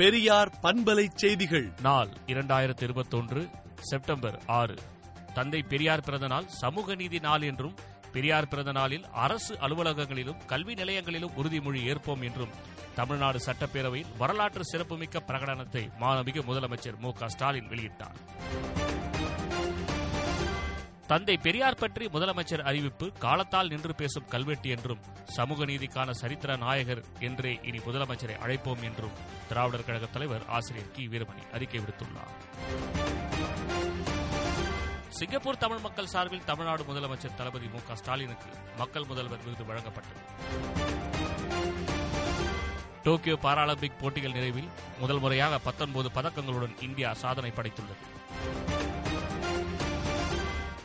பெரியார் பண்பலை செய்திகள். நாள் இரண்டாயிரத்தி இருபத்தொன்று செப்டம்பர் ஆறு. தந்தை பெரியார் பிறந்த நாள் சமூக நீதி நாள் என்றும் பெரியார் பிறந்த நாளில் அரசு அலுவலகங்களிலும் கல்வி நிலையங்களிலும் உறுதிமொழி ஏற்போம் என்றும் தமிழ்நாடு சட்டப்பேரவையில் வரலாற்று சிறப்புமிக்க பிரகடனத்தை மாணவிக முதலமைச்சர் மு க ஸ்டாலின் வெளியிட்டார். தந்தை பெரியார் பற்றி முதலமைச்சர் அறிவிப்பு காலத்தால் நின்று பேசும் கல்வெட்டு என்றும் சமூக நீதிக்கான சரித்திர நாயகர் என்றே இனி முதலமைச்சரை அழைப்போம் என்றும் திராவிடர் கழக தலைவர் ஆசிரியர் கி. வீரமணி அறிக்கை விடுத்துள்ளார். சிங்கப்பூர் தமிழ் மக்கள் சார்பில் தமிழ்நாடு முதலமைச்சர் தளபதி மு க ஸ்டாலினுக்கு மக்கள் முதல்வர் விருது வழங்கப்பட்டது. டோக்கியோ பாராலிம்பிக் போட்டிகள் நிறைவில் முதல் முறையாக பத்தொன்பது பதக்கங்களுடன் இந்தியா சாதனை படைத்துள்ளது.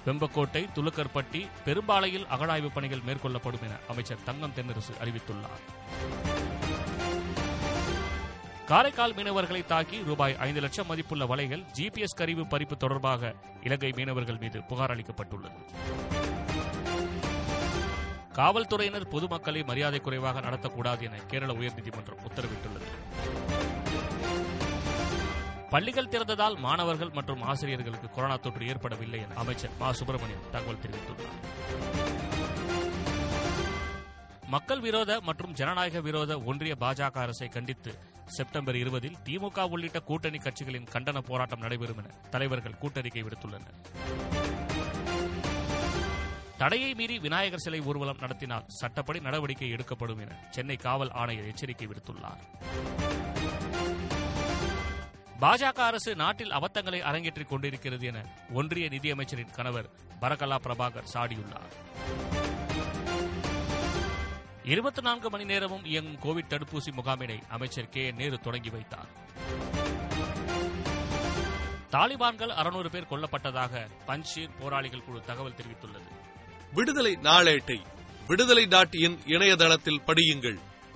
வெம்பக்கோட்டை துலுக்கர்பட்டி பெரும்பாலையில் அகழாய்வு பணிகள் மேற்கொள்ளப்படும் என அமைச்சர் தங்கம் தென்னரசு அறிவித்துள்ளார். காரைக்கால் மீனவர்களை தாக்கி ரூபாய் ஐந்து லட்சம் மதிப்புள்ள வலைகள் ஜிபிஎஸ் கருவி பறிப்பு தொடர்பாக இலங்கை மீனவர்கள் மீது புகார் அளிக்கப்பட்டுள்ளது. காவல்துறையினர் பொதுமக்களை மரியாதை குறைவாக நடத்தக்கூடாது என கேரள உயர்நீதிமன்றம் உத்தரவிட்டுள்ளது. பள்ளிகள் திறந்ததால் மாணவர்கள் மற்றும் ஆசிரியர்களுக்கு கொரோனா தொற்று ஏற்படவில்லை என அமைச்சர் மா சுப்பிரமணியன் தகவல் தெரிவித்துள்ளார். மக்கள் விரோத மற்றும் ஜனநாயக விரோத ஒன்றிய பாஜக அரசை கண்டித்து செப்டம்பர் இருபதில் திமுக உள்ளிட்ட கூட்டணி கட்சிகளின் கண்டன போராட்டம் நடைபெறும் என தலைவர்கள் கூட்டறிக்கை விடுத்துள்ளனர். தடையை மீறி விநாயகர் சிலை ஊர்வலம் நடத்தினால் சட்டப்படி நடவடிக்கை எடுக்கப்படும் என சென்னை காவல் ஆணையர் எச்சரிக்கை விடுத்துள்ளார். பாஜக அரசு நாட்டில் அபத்தங்களை அரங்கேற்றிக் கொண்டிருக்கிறது என ஒன்றிய நிதியமைச்சரின் கணவர் பரகலா பிரபாகர் சாடியுள்ளார். இருபத்தி நான்கு மணி நேரமும் இயங்கும் கோவிட் தடுப்பூசி முகாமினை அமைச்சர் கே. என். நேரு தொடங்கி வைத்தார். தாலிபான்கள் அறுநூறு பேர் கொல்லப்பட்டதாக பஞ்சீர் போராளிகள் குழு தகவல் தெரிவித்துள்ளது. விடுதலை நாளேட்டை விடுதலை டாட் இன் இணையதளத்தில் படியுங்கள்.